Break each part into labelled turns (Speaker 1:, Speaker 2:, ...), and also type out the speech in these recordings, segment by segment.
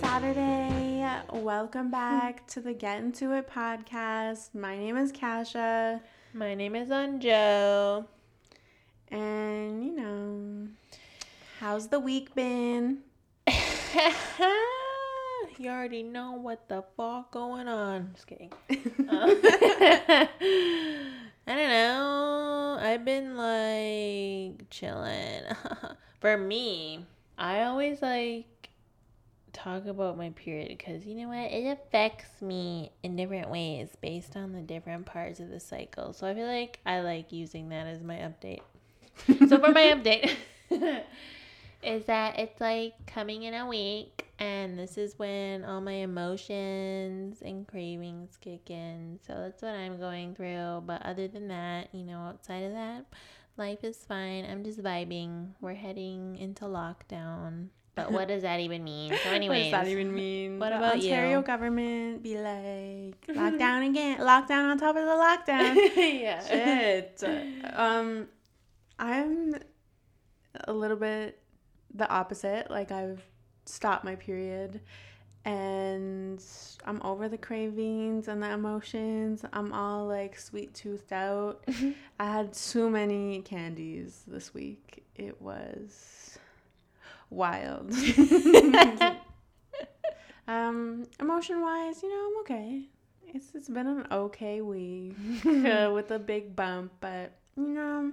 Speaker 1: Saturday. Welcome back to the Get Into It podcast. My name is Casha,
Speaker 2: My name is Anjo.
Speaker 1: and you know, how's the week been?
Speaker 2: you already know what the fuck going on. Just kidding. Uh, I don't know. I've been like chilling. For me, I always like talk about my period because you know what? It affects me in different ways based on the different parts of the cycle. So I feel like I like using that as my update. so for my update is that it's like coming in a week and this is when all my emotions and cravings kick in. So that's what I'm going through. But other than that, you know, outside of that, life is fine. I'm just vibing. We're heading into lockdown. But what does that even mean? So anyways, What
Speaker 1: does that even mean?
Speaker 2: what
Speaker 1: The
Speaker 2: about
Speaker 1: Ontario
Speaker 2: you?
Speaker 1: government be like lockdown again, lockdown on top of the lockdown.
Speaker 2: yeah.
Speaker 1: Shit. Um, I'm a little bit the opposite. Like I've stopped my period, and I'm over the cravings and the emotions. I'm all like sweet toothed out. I had so many candies this week. It was wild. um, emotion wise, you know, I'm okay. It's it's been an okay week uh, with a big bump, but you know,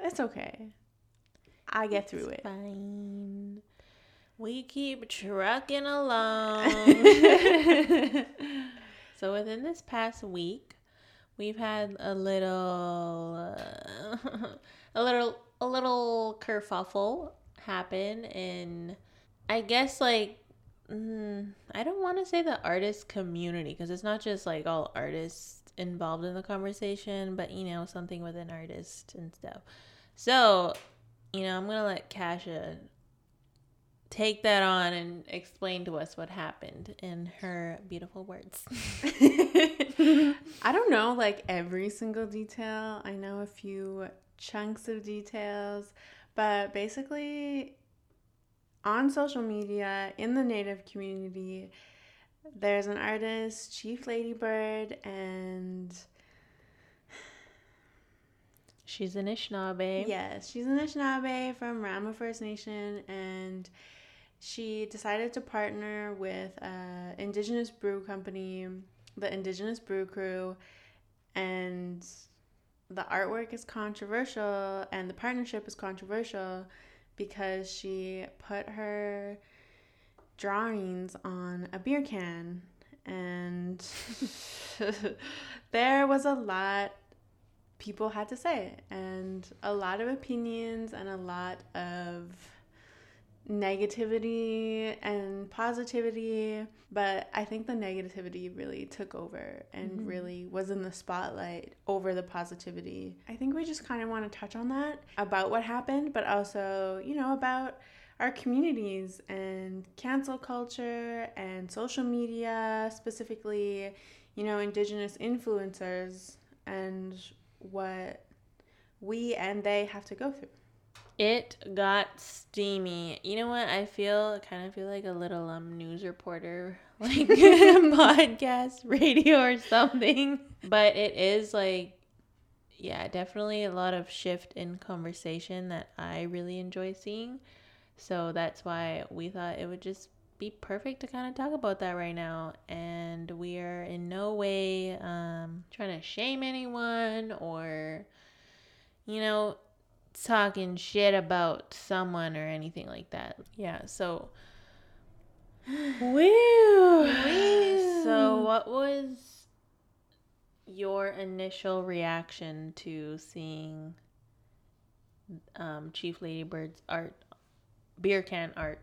Speaker 1: it's okay. I get through it.
Speaker 2: Fine. We keep trucking along. so within this past week, we've had a little, uh, a little, a little kerfuffle happen and I guess like. mm, I don't want to say the artist community because it's not just like all artists involved in the conversation, but you know, something with an artist and stuff. So, you know, I'm gonna let Casha take that on and explain to us what happened in her beautiful words.
Speaker 1: I don't know like every single detail. I know a few chunks of details, but basically on social media in the native community there's an artist, Chief Lady Bird, and
Speaker 2: She's an Anishinaabe.
Speaker 1: Yes, she's an Anishinaabe from Rama First Nation, and she decided to partner with a Indigenous brew company, the Indigenous Brew Crew, and the artwork is controversial, and the partnership is controversial because she put her drawings on a beer can, and there was a lot people had to say and a lot of opinions and a lot of negativity and positivity. But i think the negativity really took over and
Speaker 2: Mhm.
Speaker 1: really was in the spotlight over the positivity. I think we just kind of want to touch on that about what happened but also you know about our communities and cancel culture and social media specifically you know indigenous influencers and what we and they have to go through.
Speaker 2: It got steamy. You know what? I feel kind of feel like a little um news reporter, like podcast, radio, or something. But it is like, yeah, definitely a lot of shift in conversation that I really enjoy seeing. So that's why we thought it would just be perfect to kind of talk about that right now. And we are in no way um, trying to shame anyone or, you know, talking shit about someone or anything like that. Yeah, so Woo. So what was your initial reaction to seeing um, Chief Lady Bird's art beer can art?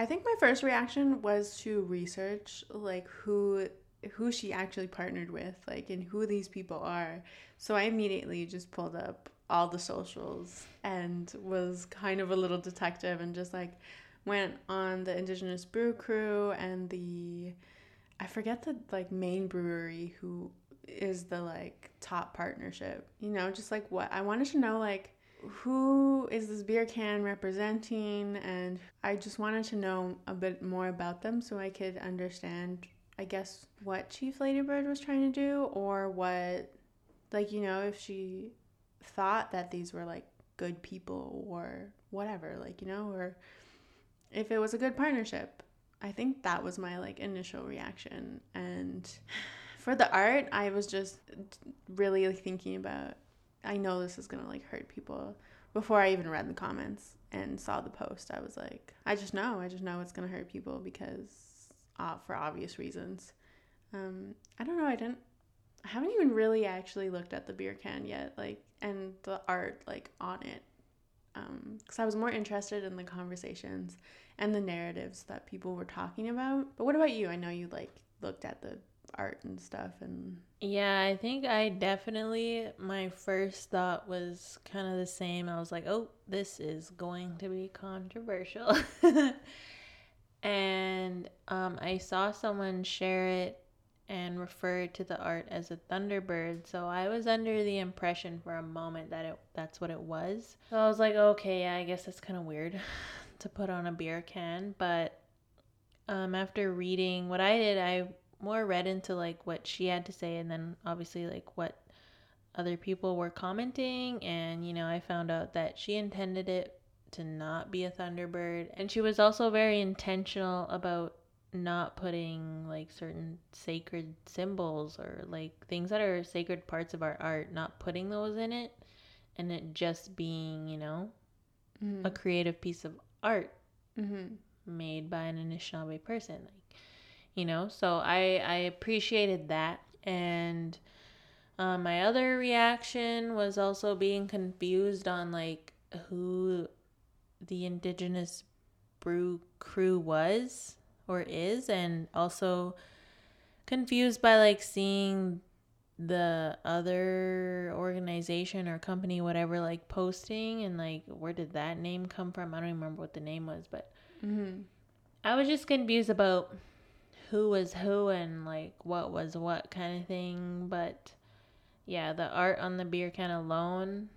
Speaker 1: I think my first reaction was to research like who who she actually partnered with, like and who these people are. So I immediately just pulled up all the socials and was kind of a little detective and just like went on the Indigenous Brew Crew and the I forget the like main brewery who is the like top partnership. You know, just like what I wanted to know like who is this beer can representing? And I just wanted to know a bit more about them so I could understand I guess what Chief Lady Bird was trying to do or what like you know if she thought that these were like good people or whatever like you know or if it was a good partnership. I think that was my like initial reaction. And for the art i was just really thinking about i know this is gonna like hurt people before i even read the comments and saw the post i was like i just know i just know it's gonna hurt people because uh, for obvious reasons um, i don't know i didn't I haven't even really actually looked at the beer can yet, like, and the art, like, on it. Um, because I was more interested in the conversations and the narratives that people were talking about. But what about you? I know you, like, looked at the art and stuff and
Speaker 2: yeah i think i definitely my first thought was kind of the same i was like oh this is going to be controversial and um, i saw someone share it and referred to the art as a thunderbird. So I was under the impression for a moment that it that's what it was. So I was like, okay, yeah, I guess that's kind of weird to put on a beer can, but um, after reading what I did, I more read into like what she had to say and then obviously like what other people were commenting and you know, I found out that she intended it to not be a thunderbird and she was also very intentional about not putting like certain sacred symbols or like things that are sacred parts of our art, not putting those in it and it just being, you know, mm-hmm. a creative piece of art mm-hmm. made by an Anishinaabe person. You know, so I, I appreciated that. And uh, my other reaction was also being confused on like who the indigenous brew crew was or is and also confused by like seeing the other organization or company whatever like posting and like where did that name come from i don't remember what the name was but mm-hmm. i was just confused about who was who and like what was what kind of thing but yeah the art on the beer can alone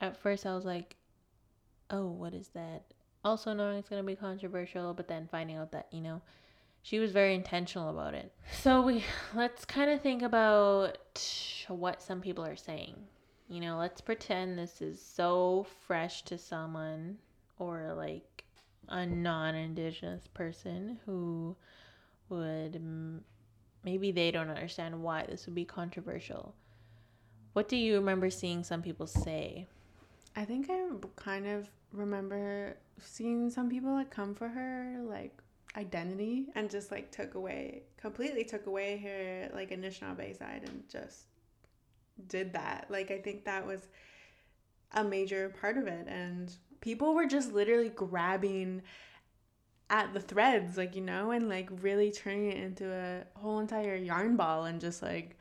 Speaker 2: at first i was like oh what is that also knowing it's going to be controversial, but then finding out that, you know, she was very intentional about it. So we let's kind of think about what some people are saying. You know, let's pretend this is so fresh to someone or like a non-indigenous person who would maybe they don't understand why this would be controversial. What do you remember seeing some people say?
Speaker 1: I think I kind of remember seeing some people like come for her like identity and just like took away completely took away her like Anishinaabe side and just did that. Like I think that was a major part of it and people were just literally grabbing at the threads like you know and like really turning it into a whole entire yarn ball and just like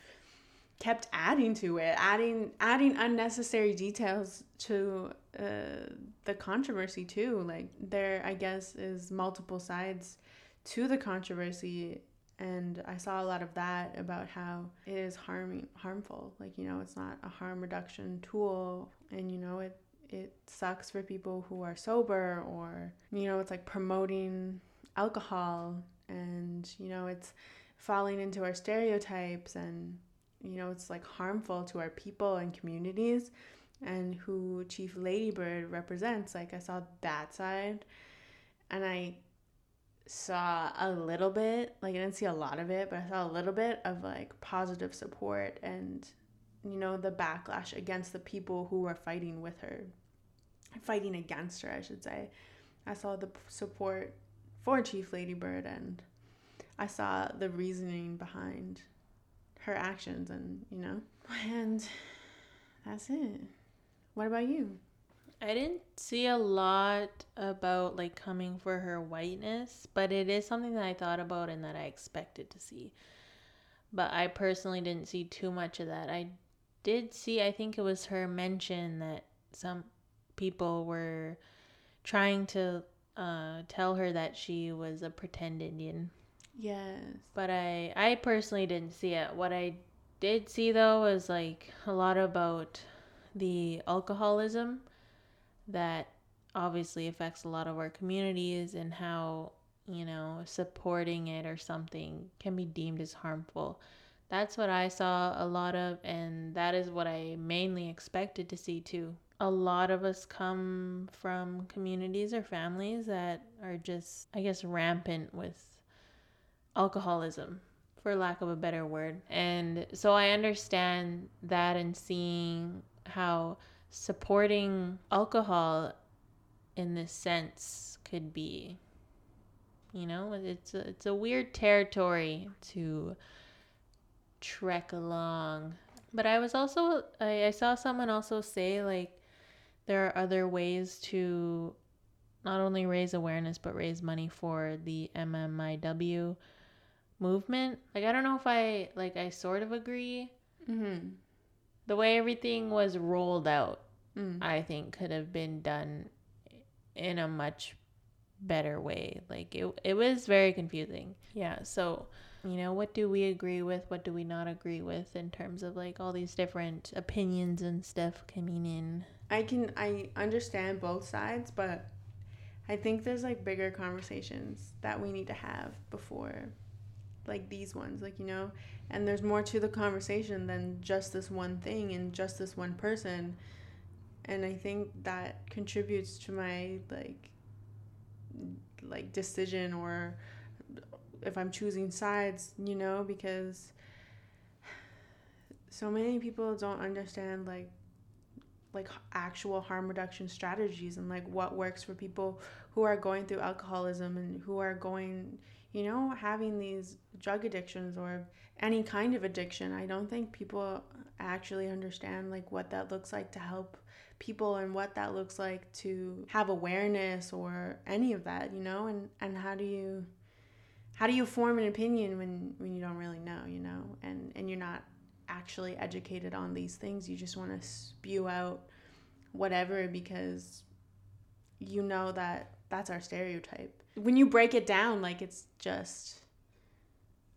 Speaker 1: kept adding to it, adding adding unnecessary details to uh, the controversy too. Like there, I guess, is multiple sides to the controversy, and I saw a lot of that about how it is harming harmful. Like you know, it's not a harm reduction tool, and you know it it sucks for people who are sober or you know it's like promoting alcohol and you know it's falling into our stereotypes and you know, it's like harmful to our people and communities and who Chief Lady Bird represents. Like I saw that side and I saw a little bit, like I didn't see a lot of it, but I saw a little bit of like positive support and you know, the backlash against the people who were fighting with her. Fighting against her, I should say. I saw the support for Chief Lady Bird and I saw the reasoning behind her actions and you know and that's it what about you
Speaker 2: i didn't see a lot about like coming for her whiteness but it is something that i thought about and that i expected to see but i personally didn't see too much of that i did see, I think it was her mention that some people were trying to uh, tell her that she was a pretend Indian.
Speaker 1: Yes.
Speaker 2: But I, I personally didn't see it. What I did see though was like a lot about the alcoholism that obviously affects a lot of our communities and how you know supporting it or something can be deemed as harmful that's what i saw a lot of and that is what i mainly expected to see too. A lot of us come from communities or families that are just i guess rampant with alcoholism for lack of a better word. And so i understand that and seeing how supporting alcohol in this sense could be you know? It's a, it's a weird territory to trek along but i was also I, I saw someone also say like there are other ways to not only raise awareness but raise money for the MMIW movement. Like I don't know if I like I sort of agree.
Speaker 1: Mm-hmm.
Speaker 2: The way everything was rolled out,
Speaker 1: Mm.
Speaker 2: I think could have been done in a much better way. Like it it was very confusing. Yeah, so you know, what do we agree with? What do we not agree with in terms of like all these different opinions and stuff coming in?
Speaker 1: I can I understand both sides, but I think there's like bigger conversations that we need to have before like these ones, like you know, and there's more to the conversation than just this one thing and just this one person. And I think that contributes to my like like decision or if I'm choosing sides, you know, because so many people don't understand like like actual harm reduction strategies and like what works for people who are going through alcoholism and who are going you know having these drug addictions or any kind of addiction. I don't think people actually understand like what that looks like to help people and what that looks like to have awareness or any of that you know and and how do you how do you form an opinion when when you don't really know you know and and you're not actually educated on these things. You just want to spew out whatever because you know that that's our stereotype. When you break it down, like it's just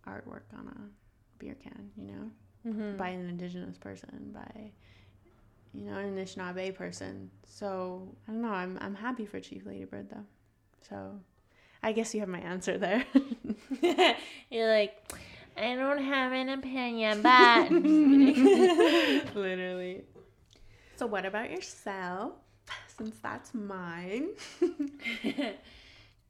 Speaker 1: artwork on a beer can, you know,
Speaker 2: Mm-hmm.
Speaker 1: by an indigenous person, by you know an Anishinaabe person. So I don't know. I'm I'm happy for Chief Lady Bird though. So I guess you have my answer there.
Speaker 2: You're like, I don't have an opinion, but I'm just kidding.
Speaker 1: Literally. So, what about yourself? Since that's mine.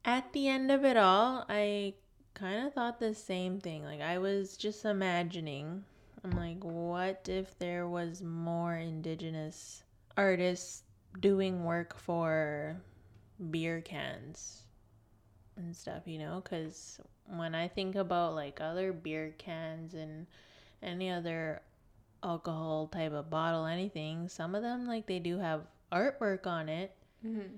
Speaker 2: At the end of it all, I kind of thought the same thing. Like, I was just imagining, I'm like, what if there was more indigenous artists doing work for beer cans and stuff, you know? Because when I think about like other beer cans and any other alcohol type of bottle, anything, some of them, like, they do have artwork on it.
Speaker 1: Mm-hmm.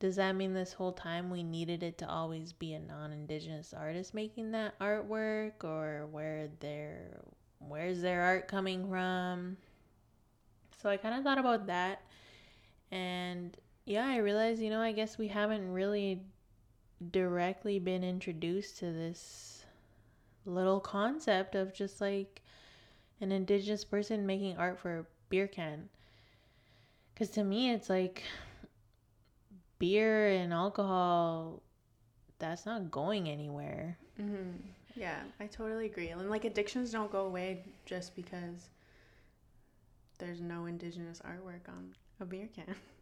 Speaker 2: Does that mean this whole time we needed it to always be a non-indigenous artist making that artwork or where their where's their art coming from? So I kind of thought about that and yeah, I realized, you know, I guess we haven't really directly been introduced to this little concept of just like an indigenous person making art for a beer can. Cuz to me it's like beer and alcohol that's not going anywhere.
Speaker 1: Mm-hmm. Yeah, I totally agree. And like addictions don't go away just because there's no indigenous artwork on a beer can.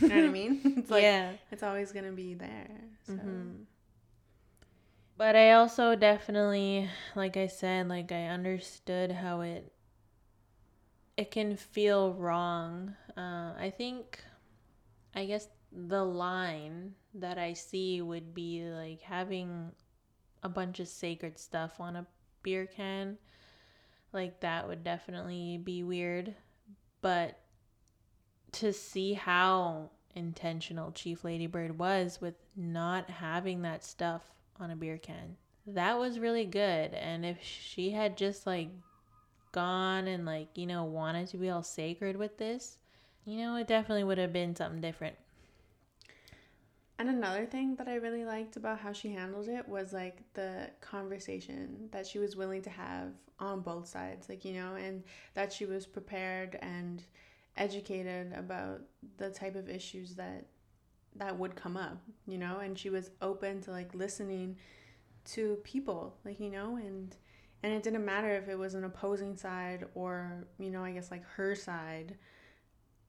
Speaker 1: you know what I mean? It's like
Speaker 2: yeah.
Speaker 1: it's always gonna be there. So
Speaker 2: Mhm. But I also definitely, like I said, like I understood how it it can feel wrong. Uh, I think, I guess the line that I see would be like having a bunch of sacred stuff on a beer can. Like that would definitely be weird. But to see how intentional Chief Lady Bird was with not having that stuff on a beer can. That was really good. And if she had just like gone and like, you know, wanted to be all sacred with this, you know, it definitely would have been something different.
Speaker 1: And another thing that I really liked about how she handled it was like the conversation that she was willing to have on both sides, like, you know, and that she was prepared and educated about the type of issues that that would come up, you know, and she was open to like listening to people, like, you know, and and it didn't matter if it was an opposing side or, you know, I guess like her side.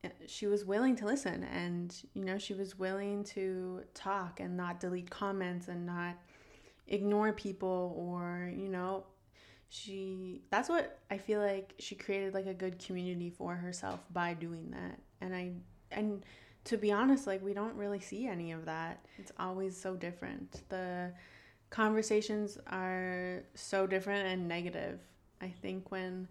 Speaker 1: Uh, she was willing to listen and you know she was willing to talk and not delete comments and not ignore people or you know she that's what i feel like she created like a good community for herself by doing that. And i and to be honest like we don't really see any of that. It's always so different. The conversations are so different and negative. I think when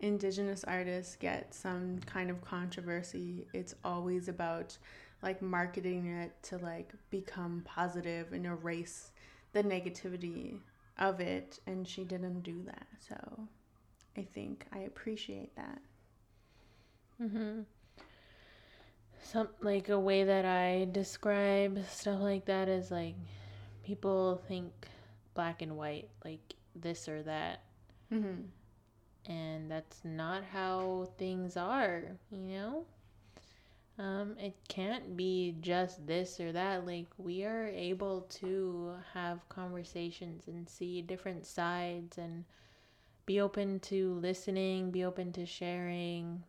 Speaker 1: indigenous artists get some kind of controversy, it's always about like marketing it to like become positive and erase the negativity of it and she didn't do that. So I think I appreciate that.
Speaker 2: Mm-hmm. Some like a way that I describe stuff like that is like people think black and white, like this or that. Mhm and that's not how things are you know um, it can't be just this or that like we are able to have conversations and see different sides and be open to listening be open to sharing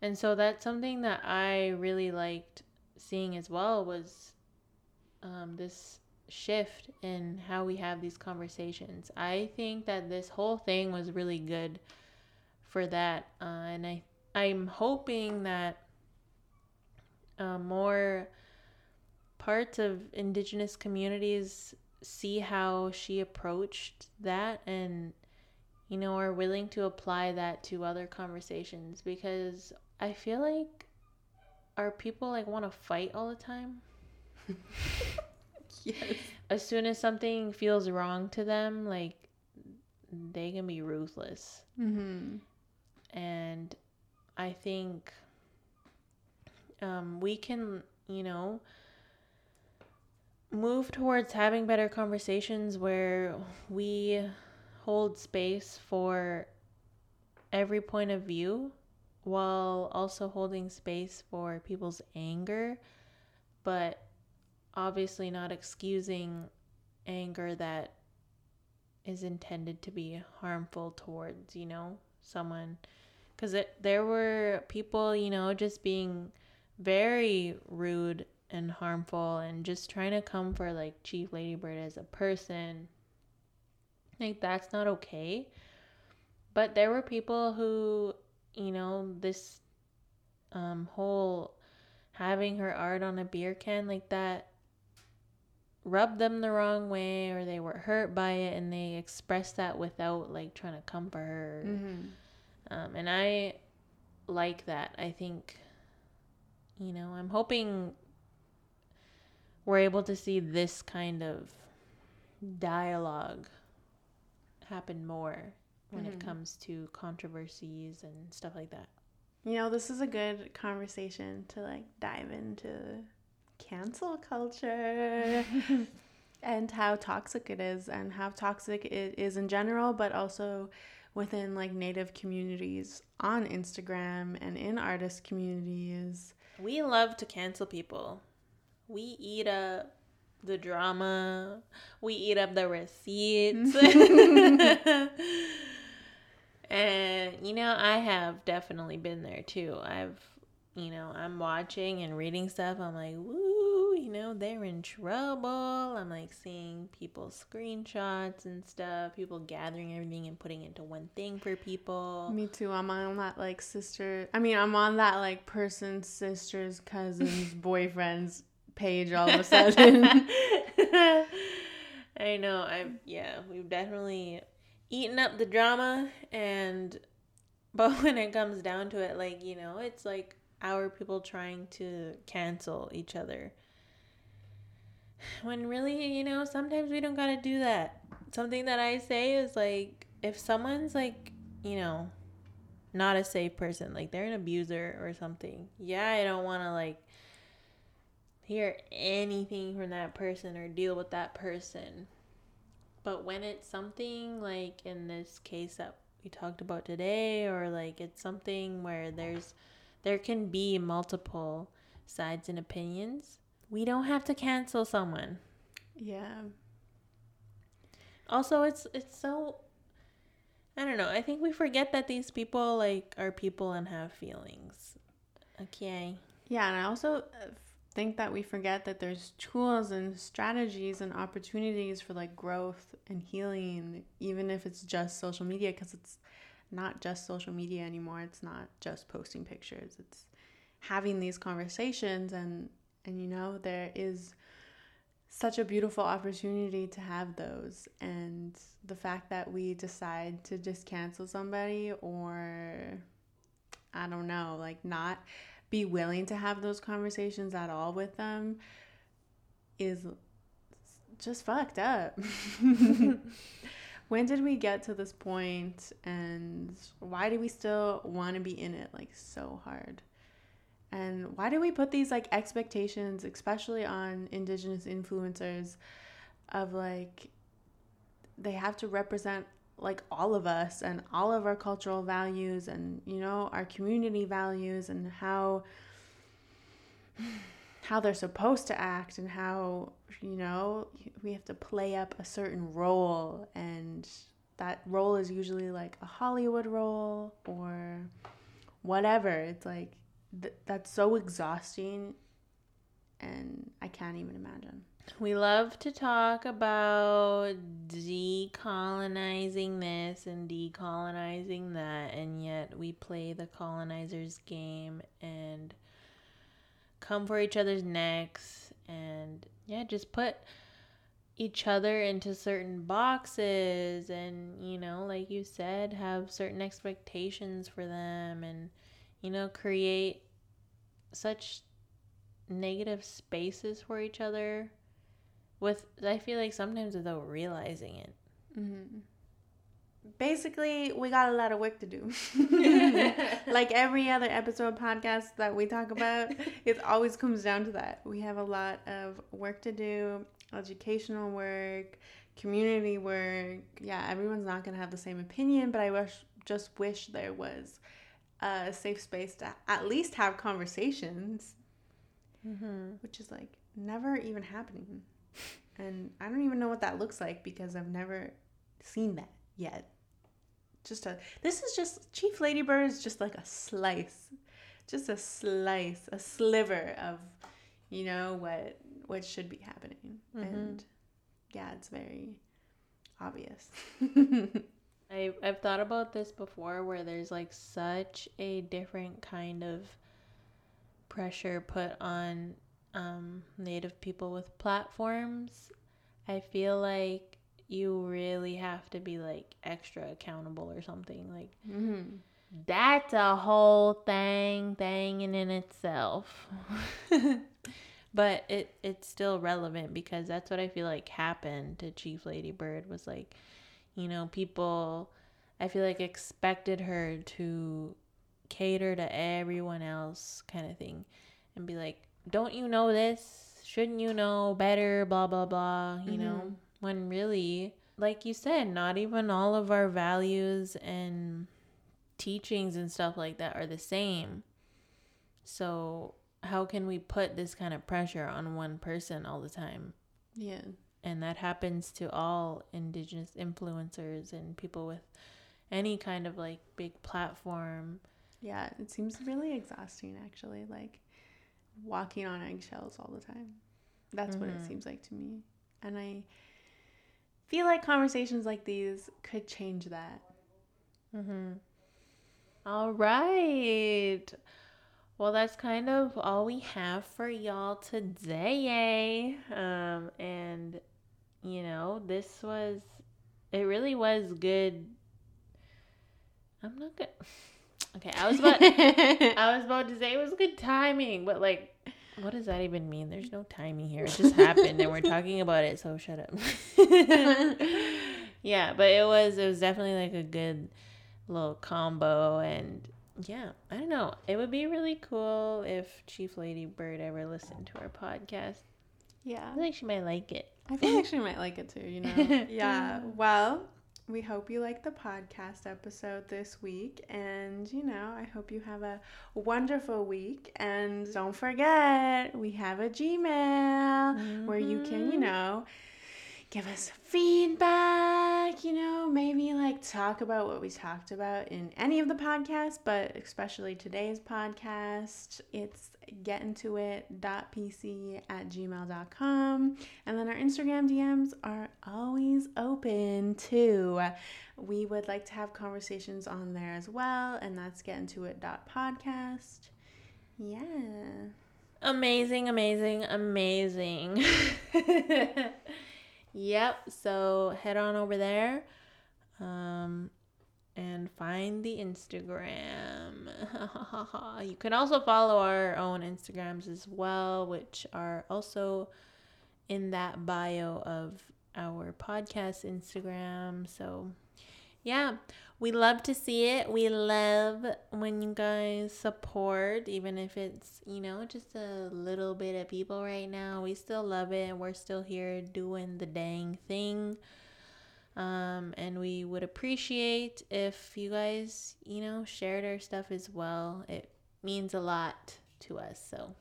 Speaker 2: and so that's something that i really liked seeing as well was um, this shift in how we have these conversations i think that this whole thing was really good for that. Uh, and I I'm hoping that uh, more parts of indigenous communities see how she approached that and you know are willing to apply that to other conversations because I feel like our people like want to fight all the time. yes. As soon as something feels wrong to them, like they can be ruthless. Mm-hmm and I think um, we can, you know, move towards having better conversations where we hold space for every point of view while also holding space for people's anger, but obviously not excusing anger that is intended to be harmful towards, you know, someone. Because there were people, you know, just being very rude and harmful and just trying to come for like Chief Lady Bird as a person. Like, that's not okay. But there were people who, you know, this um, whole having her art on a beer can like that rubbed them the wrong way or they were hurt by it and they expressed that without like trying to come for her. Mm-hmm. Um, and I like that. I think, you know, I'm hoping we're able to see this kind of dialogue happen more when mm-hmm. it comes to controversies and stuff like that.
Speaker 1: You know, this is a good conversation to like dive into cancel culture and how toxic it is and how toxic it is in general, but also within like native communities on Instagram and in artist communities.
Speaker 2: We love to cancel people. We eat up the drama. We eat up the receipts. and you know, I have definitely been there too. I've you know, I'm watching and reading stuff. I'm like, woo, you know, they're in trouble. I'm like seeing people's screenshots and stuff, people gathering everything and putting into one thing for people.
Speaker 1: Me too. I'm on that like sister. I mean, I'm on that like person's sister's cousin's boyfriend's page all of a sudden.
Speaker 2: I know. I'm yeah. We've definitely eaten up the drama and. But when it comes down to it, like, you know, it's like our people trying to cancel each other. When really, you know, sometimes we don't gotta do that. Something that I say is like, if someone's like, you know, not a safe person. Like they're an abuser or something. Yeah, I don't want to like hear anything from that person or deal with that person. But when it's something like in this case that we talked about today or like it's something where there's there can be multiple sides and opinions, we don't have to cancel someone.
Speaker 1: Yeah.
Speaker 2: Also, it's it's so I don't know. I think we forget that these people like are people and have feelings. Okay.
Speaker 1: Yeah, and I also uh, think that we forget that there's tools and strategies and opportunities for like growth and healing even if it's just social media because it's not just social media anymore. It's not just posting pictures. It's having these conversations and and you know there is such a beautiful opportunity to have those and the fact that we decide to just cancel somebody or I don't know, like not be willing to have those conversations at all with them is just fucked up. when did we get to this point and why do we still want to be in it like so hard? And why do we put these like expectations, especially on indigenous influencers, of like they have to represent like all of us and all of our cultural values and you know our community values and how how they're supposed to act and how you know we have to play up a certain role. And that role is usually like a Hollywood role or whatever. It's like th- that's so exhausting and I can't even imagine.
Speaker 2: We love to talk about decolonizing this and decolonizing that, and yet we play the colonizers' game and come for each other's necks and, yeah, just put each other into certain boxes and, you know, like you said, have certain expectations for them and, you know, create such negative spaces for each other with i feel like sometimes without realizing it.
Speaker 1: Mm-hmm. basically we got a lot of work to do. Like every other episode podcast that we talk about it always comes down to that. We have a lot of work to do educational work community work. Yeah everyone's not going to have the same opinion but i wish just wish there was a safe space to at least have conversations, mm-hmm. which is like never even happening. And I don't even know what that looks like because I've never seen that yet. Just a this is just Chief Lady Bird is just like a slice, just a slice, a sliver of, you know what what should be happening, mm-hmm. and yeah, it's very obvious.
Speaker 2: I I've thought about this before where there's like such a different kind of pressure put on um, native people with platforms. I feel like you really have to be like extra accountable or something like mm-hmm. that's a whole thing thing in, in itself but it it's still relevant because that's what i feel like happened to chief lady bird was like you know, people I feel like expected her to cater to everyone else kind of thing and be like, "Don't you know this? Shouldn't you know better, blah blah blah." You mm-hmm. know, when really like you said, not even all of our values and teachings and stuff like that are the same. So, how can we put this kind of pressure on one person all the time?
Speaker 1: Yeah
Speaker 2: and that happens to all indigenous influencers and people with any kind of like big platform
Speaker 1: yeah it seems really exhausting actually like walking on eggshells all the time that's mm-hmm. what it mm-hmm. seems like to me and i feel like conversations like these could change that
Speaker 2: mm-hmm. all right well, that's kind of all we have for y'all today. Um, and you know, this was it really was good. I'm not good. Okay, I was about I was about to say it was good timing, but like what does that even mean? There's no timing here. It just happened and we're talking about it, so shut up. yeah, but it was it was definitely like a good little combo and yeah, I don't know. It would be really cool if Chief Lady Bird ever listened to our podcast.
Speaker 1: Yeah.
Speaker 2: I think she might like it.
Speaker 1: I think like she might like it too, you know? yeah. Well, we hope you like the podcast episode this week. And, you know, I hope you have a wonderful week. And don't forget, we have a Gmail mm-hmm. where you can, you know, give us feedback, you know, maybe like talk about what we talked about in any of the podcasts, but especially today's podcast. It's getintoit.pc at gmail.com. And then our Instagram DMs are always open too. We would like to have conversations on there as well, and that's getintoit.podcast. Yeah.
Speaker 2: Amazing, amazing, amazing. Yep. So head on over there um, and find the Instagram. you can also follow our own Instagrams as well, which are also in that bio of our podcast Instagram. So, yeah, we love to see it. We love when you guys support, even if it's, you know, just a little bit of people right now. We still love it and we're still here doing the dang thing. Um, and we would appreciate if you guys, you know, shared our stuff as well. It means a lot to us. So,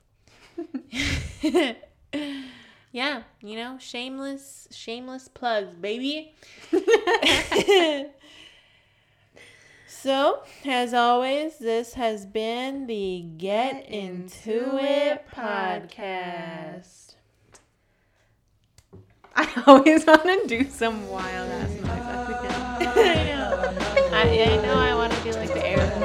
Speaker 2: yeah, you know, shameless, shameless plugs, baby. So, as always, this has been the Get, Into, It podcast.
Speaker 1: I always want to do some wild ass noise.
Speaker 2: I know. I, know I want to do like the I